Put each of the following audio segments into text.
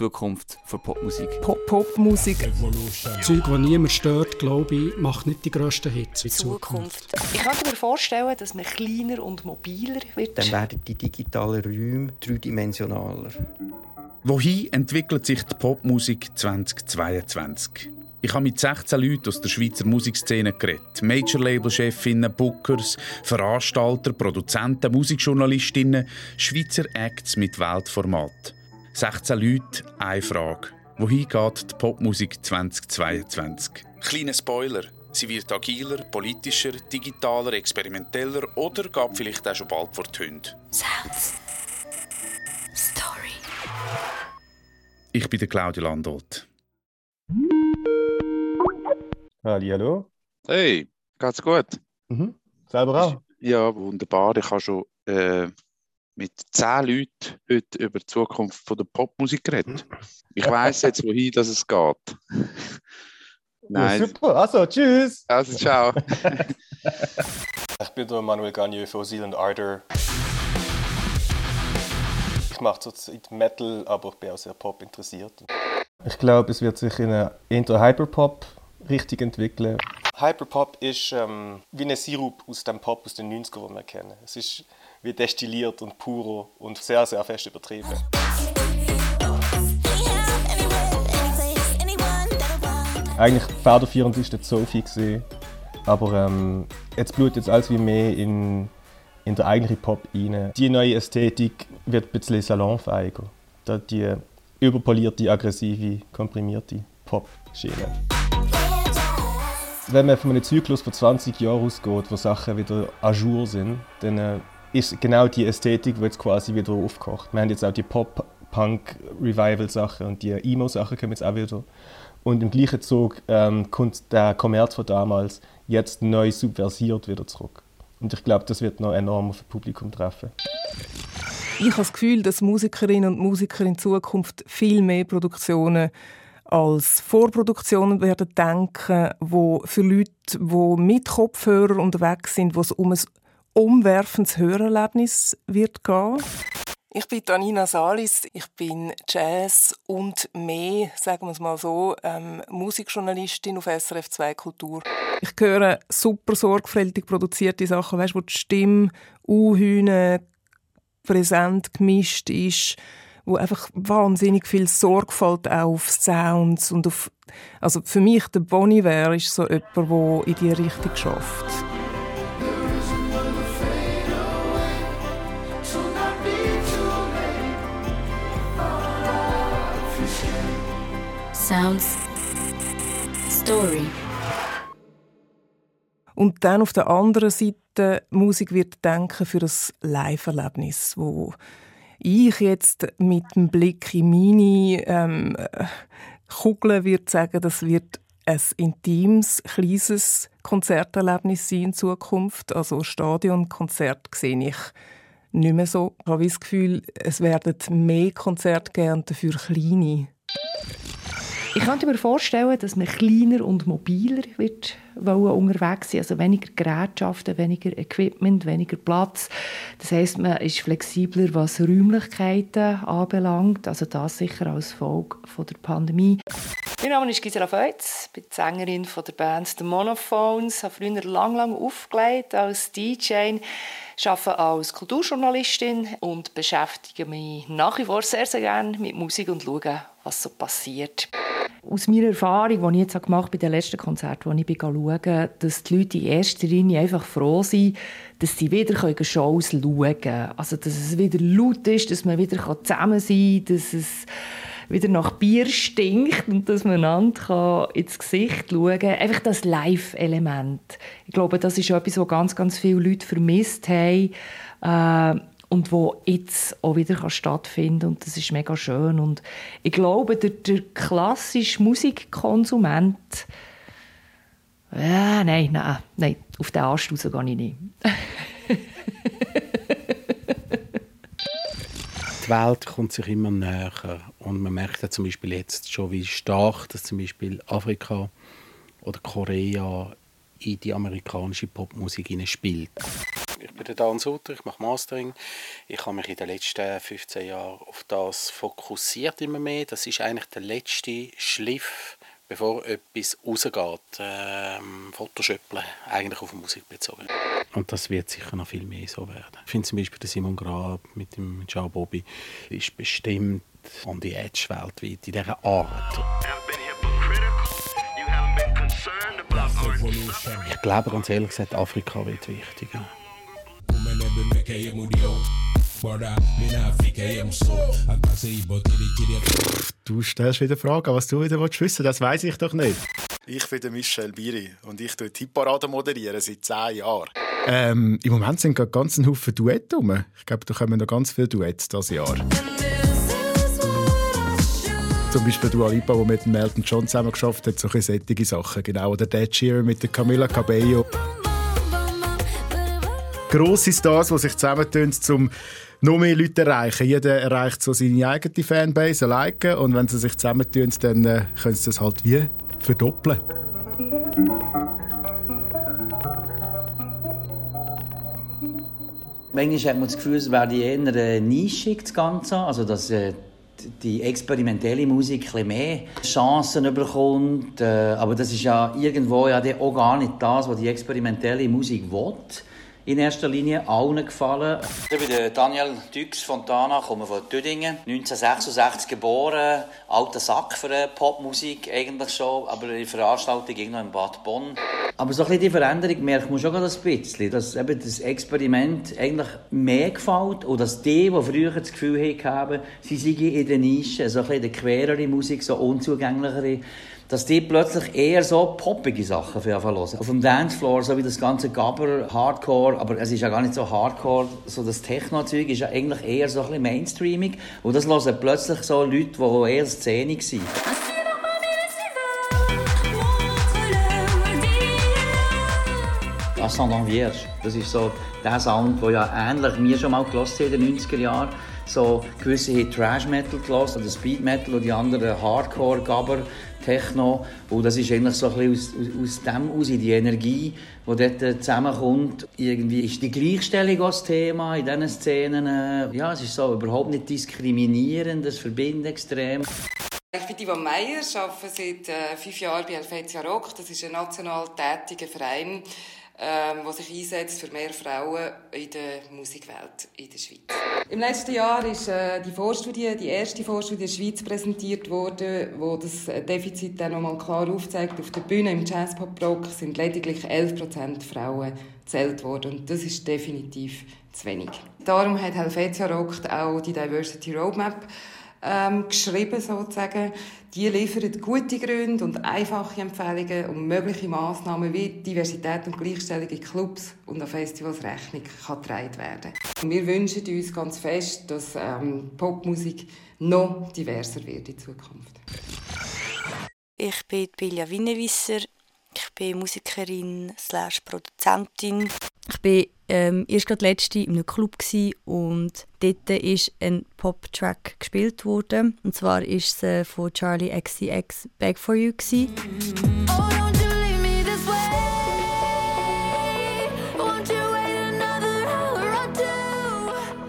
Zukunft für Popmusik? Pop-Popmusik. Zeug, das niemand stört, glaube ich, macht nicht die grössten Hits in Zukunft. Zukunft. Ich könnte mir vorstellen, dass man kleiner und mobiler wird. Dann werden die digitalen Räume dreidimensionaler. Wohin entwickelt sich die Popmusik 2022? Ich habe mit 16 Leuten aus der Schweizer Musikszene geredet. Major-Label-Chefinnen, Bookers, Veranstalter, Produzenten, Musikjournalistinnen, Schweizer Acts mit Weltformat. 16 Leute, eine Frage. Wohin geht die Popmusik 2022? Kleiner Spoiler. Sie wird agiler, politischer, digitaler, experimenteller oder geht vielleicht auch schon bald vor die Hunde. Sounds. Story. Ich bin der Claudio Landolt. Hallo. Hey, geht's gut? Mhm. Selber auch? Ja, wunderbar. Ich habe schon äh, mit zehn Leuten heute über die Zukunft von der Popmusik geredet. Ich weiß jetzt, wohin das es geht. Nein. Ja, super, also tschüss. Also ciao. ich bin der Manuel Gagne von Zealand Ardor. Ich mache zurzeit Metal, aber ich bin auch sehr Pop interessiert. Ich glaube, es wird sich in eine Inter-Hyperpop richtig entwickeln. Hyperpop ist ähm, wie ein Sirup aus dem Pop aus den 90ern, den wir kennen. Es ist wie destilliert und puro und sehr, sehr fest übertrieben. Eigentlich federführend ist der Sophie gesehen, aber ähm, jetzt blutet jetzt alles wie mehr in, in der eigentlichen Pop rein. Die neue Ästhetik wird ein bisschen salonfähiger. Die überpolierte, aggressive, komprimierte Pop-Schiene wenn man von einem Zyklus von 20 Jahren ausgeht, wo Sachen wieder à jour sind, dann äh, ist genau die Ästhetik, die jetzt quasi wieder aufkocht. Wir haben jetzt auch die Pop-Punk-Revival-Sachen und die Emo-Sachen kommen jetzt auch wieder. Und im gleichen Zug ähm, kommt der Kommerz von damals jetzt neu subversiert wieder zurück. Und ich glaube, das wird noch enorm auf das Publikum treffen. Ich habe das Gefühl, dass Musikerinnen und Musiker in Zukunft viel mehr Produktionen als Vorproduktionen werden denken, wo für Leute, die mit Kopfhörer unterwegs sind, wo es um ein umwerfendes Hörerlebnis wird gehen. Ich bin Tanina Salis, ich bin Jazz und mehr, sagen wir es mal so, ähm, Musikjournalistin auf SRF 2 Kultur. Ich höre super sorgfältig produzierte Sachen, weißt, wo die Stimme unhühne präsent gemischt ist wo einfach wahnsinnig viel Sorgfalt auch auf Sounds und auf also für mich der Bonnie wäre ist so jemand, der in die Richtung schafft. Sounds Story und dann auf der anderen Seite Musik wird denken für das Live-Erlebnis, wo ich jetzt mit dem Blick in meine ähm, Kugeln würde sagen, das wird ein intimes, kleines Konzerterlebnis sein in Zukunft. Also Stadionkonzert sehe ich nicht mehr so. Ich habe das Gefühl, es werden mehr Konzerte geben, dafür kleine. Ich könnte mir vorstellen, dass man kleiner und mobiler wird unterwegs sein, also weniger Gerätschaften, weniger Equipment, weniger Platz. Das heißt, man ist flexibler, was Räumlichkeiten anbelangt, also das sicher als Folge der Pandemie. Mein Name ist Gisela Feutz, bin Sängerin von der Band The Monophones, habe früher lang, lang aufgelegt als DJ, arbeite als Kulturjournalistin und beschäftige mich nach wie vor sehr, sehr gerne mit Musik und schaue, was so passiert aus meiner Erfahrung, die ich jetzt gemacht habe bei den letzten Konzerten, die ich schaue, dass die Leute in erster Linie einfach froh sind, dass sie wieder Shows schauen können. Also, dass es wieder laut ist, dass man wieder zusammen sein kann, dass es wieder nach Bier stinkt und dass man einander ins Gesicht schauen kann. Einfach das Live-Element. Ich glaube, das ist etwas, was ganz, ganz viele Leute vermisst haben. Äh, und wo jetzt auch wieder stattfinden kann. Und das ist mega schön. Und ich glaube, der, der klassische Musikkonsument ja, nein, nein, nein, auf den Anstoß gehe ich nicht. die Welt kommt sich immer näher und man merkt ja zum Beispiel jetzt schon, wie stark dass zum Beispiel Afrika oder Korea in die amerikanische Popmusik spielt. Ich bin der Dan Sutter, ich mache Mastering. Ich habe mich in den letzten 15 Jahren auf das fokussiert immer mehr. Das ist eigentlich der letzte Schliff, bevor etwas rausgeht. Ähm, Photoshoplen, eigentlich auf Musik bezogen. Und das wird sicher noch viel mehr so werden. Ich finde zum Beispiel der Simon Grab mit dem Ciao Bobby ist bestimmt on the edge weltweit in dieser Art. Ich glaube ganz ehrlich gesagt, Afrika wird wichtiger. Du stellst wieder Fragen, was du wieder wissen willst, das weiß ich doch nicht. Ich bin der Michel Biri und ich tue Tipparade moderieren seit zehn Jahren. Ähm, Im Moment sind gerade ganz Haufen Duette rum. Ich glaube, da kommen noch ganz viele Duette dieses Jahr. Zum Beispiel Dua Lipa, die mit Melton John zusammen geschafft hat, solche sättige Sachen. Genau. Oder Dead Sheeran mit der Camila Cabello. Grosse Stars, die sich zusammentun, um noch mehr Leute zu erreichen. Jeder erreicht so seine eigene Fanbase alleine. Und wenn sie sich zusammentun, dann äh, können sie das halt wie verdoppeln. Manchmal hat man das Gefühl, es wäre eher nischig, das Ganze. Also, dass äh, die experimentelle Musik ein mehr Chancen bekommt. Äh, aber das ist ja irgendwo ja auch gar nicht das, was die experimentelle Musik will in erster Linie allen gefallen. Ich bin Daniel Dux Fontana, komme von Tüdingen, 1966 geboren, alter Sack für Popmusik eigentlich schon, aber die Veranstaltung ging noch in Bad Bonn. Aber so ein bisschen die Veränderung merkt man schon ein bisschen, dass eben das Experiment eigentlich mehr gefällt und dass die, die früher das Gefühl hatten, sie seien in der Nische, so ein bisschen der querere Musik, so unzugänglichere, dass die plötzlich eher so poppige Sachen für hören. Auf dem Dancefloor, so wie das ganze Gabber, Hardcore, aber es ist ja gar nicht so Hardcore, so das Techno-Zeug ist ja eigentlich eher so ein bisschen mainstreamig. Und das hören plötzlich so Leute, die eher szenig sind. Ascendant Vierge, das ist so der Sound, der ja ähnlich mir schon mal gehört in den 90er Jahren so gewisse Trash Metal gelassen oder Speed Metal und die anderen Hardcore, Gabber, Techno. Und das ist eigentlich so ein bisschen aus, aus dem aus, die Energie, die dort zusammenkommt. Irgendwie ist die Gleichstellung auch das Thema in diesen Szenen. Ja, es ist so überhaupt nicht diskriminierend, es verbindet extrem. Ich bin Ivan Meyer, arbeite seit äh, fünf Jahren bei Helvetia Rock. Das ist ein national tätiger Verein, ähm, der sich einsetzt für mehr Frauen in der Musikwelt in der Schweiz. Im letzten Jahr ist äh, die Vorstudie, die erste Vorstudie der Schweiz präsentiert worden, wo das Defizit dann nochmal klar aufzeigt. Auf der Bühne im Jazz-Pop-Rock sind lediglich 11% Frauen gezählt worden und das ist definitiv zu wenig. Darum hat Helvetia Rock auch die Diversity Roadmap ähm, geschrieben sozusagen. Die liefern gute Gründe und einfache Empfehlungen, um mögliche Massnahmen wie Diversität und Gleichstellung in Clubs und an Festivals Rechnung kann getragen werden. Und wir wünschen uns ganz fest, dass ähm, Popmusik noch diverser wird in Zukunft. Ich bin Bilja Winnewisser. Ich bin Musikerin slash Produzentin. Ich bin ähm, erst gerade letzte in einem Club und dort ist ein Pop-Track gespielt worden. Und zwar ist es äh, von Charlie XCX «Back for You». Gewesen.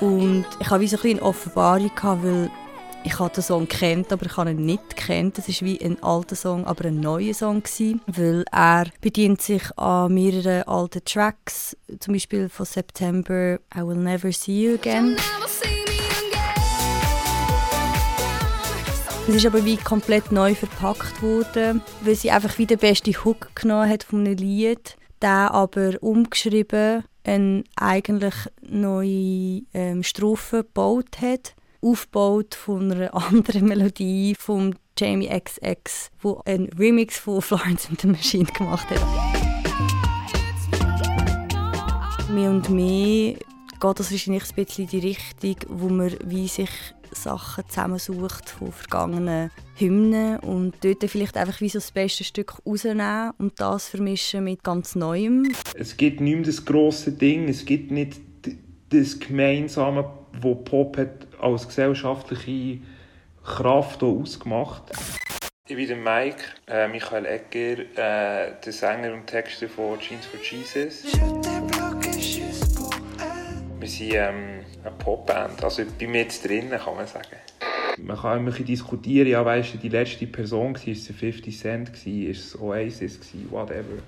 Und ich hatte wie so ein eine Offenbarung, weil ich habe den Song kennt, aber ich habe ihn nicht kennt. Es ist wie ein alter Song, aber ein neuer Song gewesen, weil er bedient sich an mehreren alten Tracks, zum Beispiel von September I Will Never See You Again. Es ist aber wie komplett neu verpackt worden, weil sie einfach wie den besten Hook genommen hat von einem Lied, der aber umgeschrieben eine eigentlich neue ähm, Strophe gebaut hat aufgebaut von einer anderen Melodie von Jamie XX, wo ein Remix von Florence and the Machine gemacht hat. Mehr und mehr geht das wahrscheinlich ein bisschen in die Richtung, wo man wie sich Sachen zusammensucht von vergangenen Hymnen und dort vielleicht einfach wie so das beste Stück rausnehmen und das vermischen mit ganz Neuem. Es gibt nicht mehr das grosse Ding, es gibt nicht das Gemeinsame, wo Pop hat als gesellschaftliche Kraft ausgemacht. Ich bin der Mike, äh, Michael Egger, äh, der Sänger und Texter von Jeans for Jesus. Wir sind ähm, eine Popband, also bei mir jetzt drinnen kann man sagen. Man kann immer diskutieren, ja weißt du, die letzte Person war es 50 Cent, war es Oasis, whatever.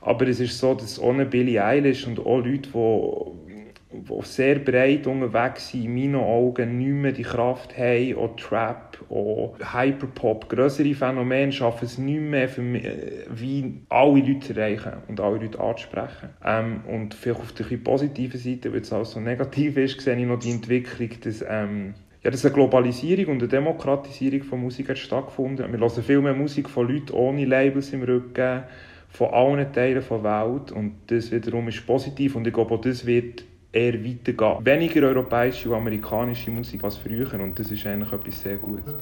Aber es ist so, dass ohne Billie Eilish und auch Leute, die die sehr breit unterwegs sind, in meinen Augen nicht mehr die Kraft haben, auch Trap, auch Hyperpop, größere Phänomene schaffen es nicht mehr, für mich, äh, wie alle Leute zu erreichen und alle Leute anzusprechen. Ähm, und vielleicht auf der positiven Seite, weil es auch so negativ ist, sehe ich noch die Entwicklung, dass ähm, ja, dass eine Globalisierung und eine Demokratisierung von Musik hat stattgefunden. Wir hören viel mehr Musik von Leuten ohne Labels im Rücken, von allen Teilen der Welt und das wiederum ist positiv und ich glaube, das wird eher weitergehen. Weniger europäische und amerikanische Musik als früher und das ist eigentlich etwas sehr Gutes.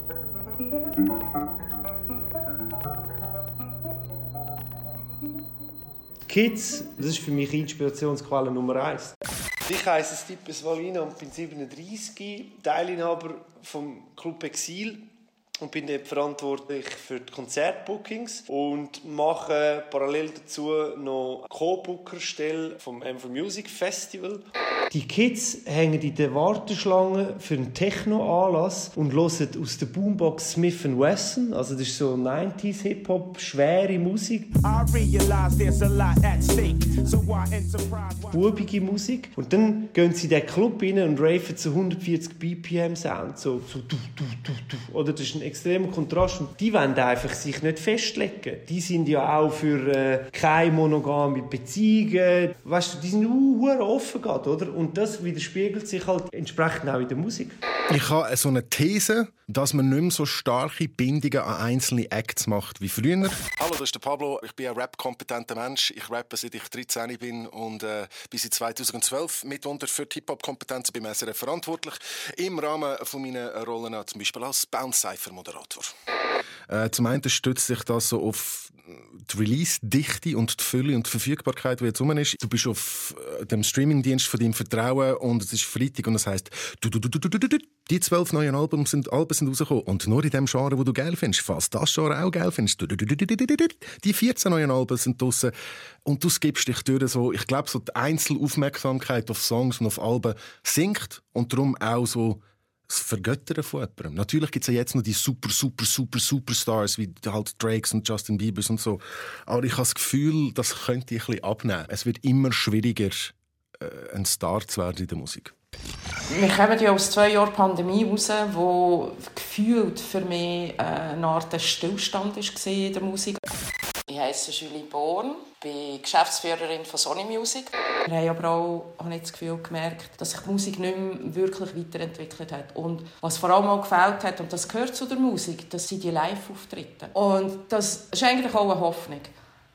Kids, das ist für mich Inspirationsquelle Nummer eins. Ich heiße Stippes Valina und bin 37, Teilinhaber vom Club Exil und bin dort verantwortlich für die Konzertbookings und mache parallel dazu noch Co-Booker-Stelle vom M for Music Festival. Die Kids hängen in der Warteschlange für einen Techno-Anlass und hören aus der Boombox Smith Wesson. Also das ist so 90s Hip-Hop, schwere Musik. Bubige Musik. Und dann gehen sie in den Club rein und raven zu 140 BPM Sound. So, so du, du, du, du. Oder das ist ein extremer Kontrast. Und die wollen einfach sich nicht festlegen. Die sind ja auch für äh, keine monogame Beziehungen. Weißt du, die sind uh, offen gerade, oder? Und das widerspiegelt sich halt entsprechend auch in der Musik. Ich habe so eine These, dass man nicht mehr so starke Bindungen an einzelne Acts macht wie früher. Hallo, das ist der Pablo. Ich bin ein rap-kompetenter Mensch. Ich rappe seit ich 13 bin und äh, bis seit 2012 mitunter für die Hip-Hop-Kompetenzen beim SRF verantwortlich. Im Rahmen von meinen Rollen zum Beispiel als Bounce-Cypher-Moderator. Äh, zum einen stützt sich das so auf die Release-Dichte und die Fülle und die Verfügbarkeit, die jetzt rum ist. Du bist auf äh, dem Streamingdienst von deinem Vertrauen und es ist Freitag und das heisst, du, du, du, du, du, du, die zwölf neuen Alben sind, Alben sind rausgekommen und nur in dem Genre, wo du geil findest. Falls das Genre auch geil findest, du, du, du, du, du, du, du, die 14 neuen Alben sind draussen und du gibst dich durch so, ich glaube, so die Einzelaufmerksamkeit auf Songs und auf Alben sinkt und darum auch so das Vergöttern von jemandem. Natürlich gibt es ja jetzt noch die super, super, super, Superstars, wie halt Drakes und Justin Biebers und so. Aber ich habe das Gefühl, das könnte ich ein bisschen abnehmen. Es wird immer schwieriger, äh, ein Star zu werden in der Musik. Wir kommen ja aus zwei Jahren Pandemie raus, wo gefühlt für mich äh, eine Art Stillstand war in der Musik. Ich heiße Julie Born, bin Geschäftsführerin von Sony Music. Wir haben aber auch habe ich das Gefühl gemerkt, dass sich die Musik nicht mehr wirklich weiterentwickelt hat. Und was vor allem auch gefällt hat, und das gehört zu der Musik, das sind die Live-Auftritte. Und das ist eigentlich auch eine Hoffnung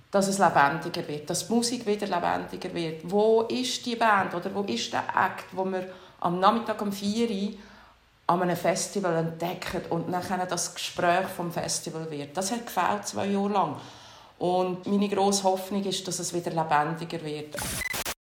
dass es lebendiger wird, dass die Musik wieder lebendiger wird. Wo ist die Band oder wo ist der Act, wo wir am Nachmittag um 4 Uhr an einem Festival entdecken und nachher das Gespräch vom Festival wird. Das hat gefällt zwei Jahre lang. Und meine grosse Hoffnung ist, dass es wieder lebendiger wird.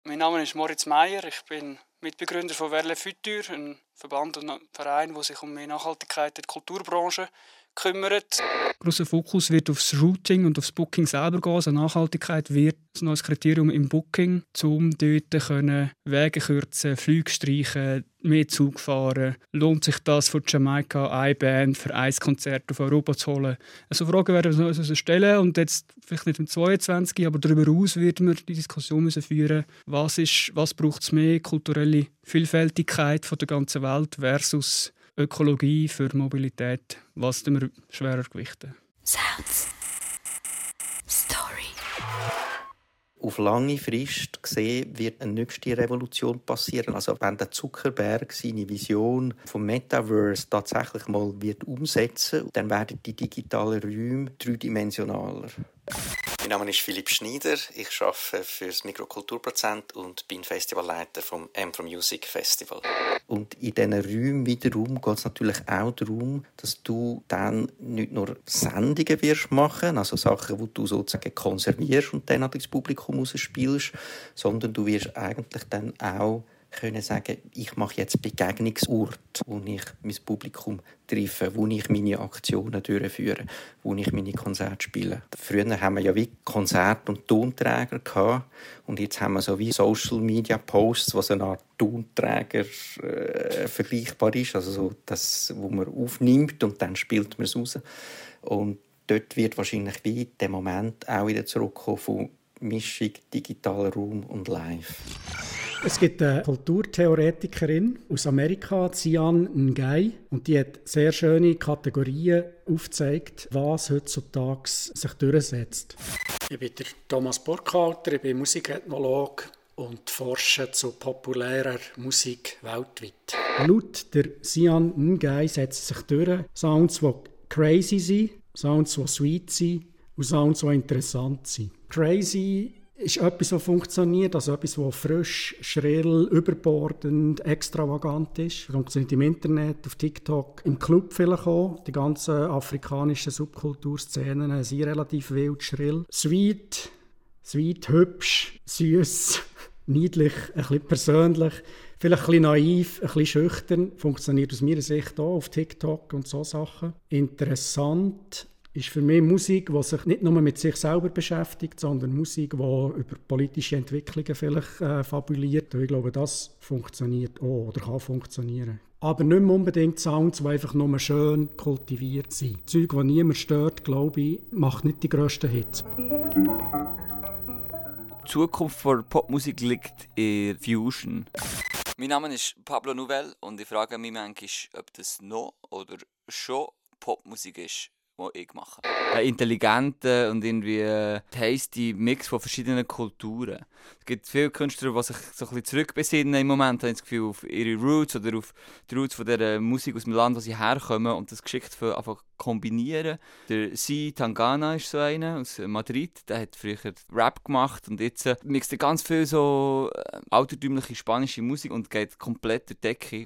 Mein Name ist Moritz Meyer. Ich bin Mitbegründer von Verle Futur, ein Verband und ein Verein, der sich um mehr Nachhaltigkeit in der Kulturbranche kümmert. Großer Fokus wird aufs Routing und aufs Booking selber gehen. Also Nachhaltigkeit wird ein neues Kriterium im Booking, um dort können Wege kürzen, Flüge streichen, mehr Zug fahren. Lohnt sich das von Jamaika eine Band für ein Konzert auf Europa zu holen? Also Fragen werden wir uns also stellen und jetzt vielleicht nicht im 22, aber darüber hinaus werden wir die Diskussion müssen führen. Was was braucht es mehr kulturelle Vielfältigkeit von der ganzen Welt versus Ökologie für Mobilität, was wir schwerer gewichten? Sounds. Story. Auf lange Frist gesehen wird eine nächste Revolution passieren. Also wenn der Zuckerberg seine Vision vom Metaverse tatsächlich mal wird umsetzen, dann werden die digitalen Räume dreidimensionaler. Mein Name ist Philipp Schneider. Ich arbeite für das Mikrokulturprozent und bin Festivalleiter vom M from Music Festival. Und in diesen Räumen wiederum geht es natürlich auch darum, dass du dann nicht nur Sendungen wirst machen, also Sachen, die du sozusagen konservierst und dann an das Publikum ausspielst, sondern du wirst eigentlich dann auch können sagen, ich mache jetzt Begegnungsort, wo ich mein Publikum treffe, wo ich meine Aktionen durchführe, wo ich meine Konzerte spiele. Früher haben wir ja wie Konzert- und Tonträger gehabt und jetzt haben wir so wie Social Media Posts, was eine Art Tonträger äh, vergleichbar ist, also so das, wo man aufnimmt und dann spielt man es raus. Und dort wird wahrscheinlich wie der Moment auch wieder zurückkommen von Mischung digitaler Raum und Live. Es gibt eine Kulturtheoretikerin aus Amerika, Cian Ngai, und die hat sehr schöne Kategorien aufgezeigt, was heutzutage sich durchsetzt. Ich bin der Thomas Burkhalter, ich bin Musikethnologe und forsche zu populärer Musik weltweit. Laut der Cian Ngai setzt sich durch Sounds, die crazy sind, Sounds, die sweet sind und Sounds, die interessant sind. Crazy ist etwas, was funktioniert, also etwas, was frisch, schrill, überbordend, extravagant ist. Funktioniert im Internet, auf TikTok, im Club vielleicht auch. Die ganzen afrikanischen Subkulturszenen sind relativ wild, schrill. Sweet, sweet, hübsch, süß, niedlich, ein bisschen persönlich, vielleicht ein bisschen naiv, ein bisschen schüchtern. Funktioniert aus meiner Sicht auch auf TikTok und so Sachen. Interessant, ist für mich Musik, die sich nicht nur mit sich selber beschäftigt, sondern Musik, die über politische Entwicklungen vielleicht äh, fabuliert. Und ich glaube, das funktioniert auch oder kann funktionieren. Aber nicht mehr unbedingt Sounds, die einfach nur schön kultiviert sind. Zeug, die niemand stört, glaube ich, macht nicht die grössten Hits. Die Zukunft der Popmusik liegt in Fusion. Mein Name ist Pablo Nouvel und ich frage mich manchmal, ob das noch oder schon Popmusik ist die ich mache. Ein intelligenter und irgendwie äh, tasty Mix von verschiedenen Kulturen. Es gibt viele Künstler, die sich so ein zurückbesinnen im Moment, habe ich das Gefühl, auf ihre Roots oder auf die Roots von der Musik aus dem Land, wo sie herkommen und das geschickt für einfach kombinieren. Der Si Tangana ist so einer aus Madrid, der hat früher Rap gemacht und jetzt äh, mixt er ganz viel so äh, altertümliche spanische Musik und geht komplett der Decke.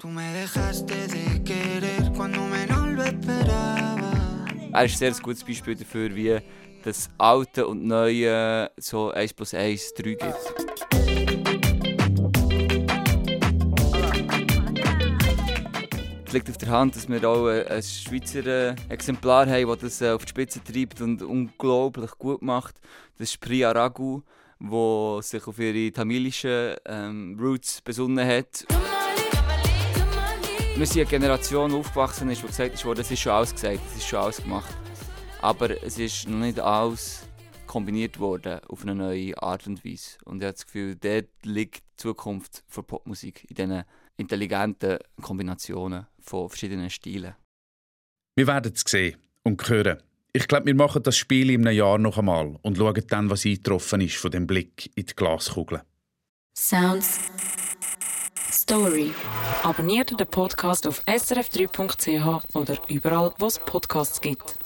Er ist ein sehr gutes Beispiel dafür, wie das Alte und Neue so 1 plus 1 3 gibt. Es liegt auf der Hand, dass wir auch ein Schweizer Exemplar haben, das das auf die Spitze treibt und unglaublich gut macht. Das ist Priya Raghu, der sich auf ihre tamilischen ähm, Roots besonnen hat. Wir sind eine Generation, aufgewachsen ist, die gesagt hat, das ist schon alles gesagt, das ist schon alles gemacht. Aber es ist noch nicht alles kombiniert worden auf eine neue Art und Weise. Und ich habe das Gefühl, dort liegt die Zukunft für Popmusik, in diesen intelligenten Kombinationen von verschiedenen Stilen. Wir werden es sehen und hören. Ich glaube, wir machen das Spiel in einem Jahr noch einmal und schauen dann, was eingetroffen ist von dem Blick in die Glaskugel. Sounds Story. Abonniert den Podcast auf srf3.ch oder überall, wo es Podcasts gibt.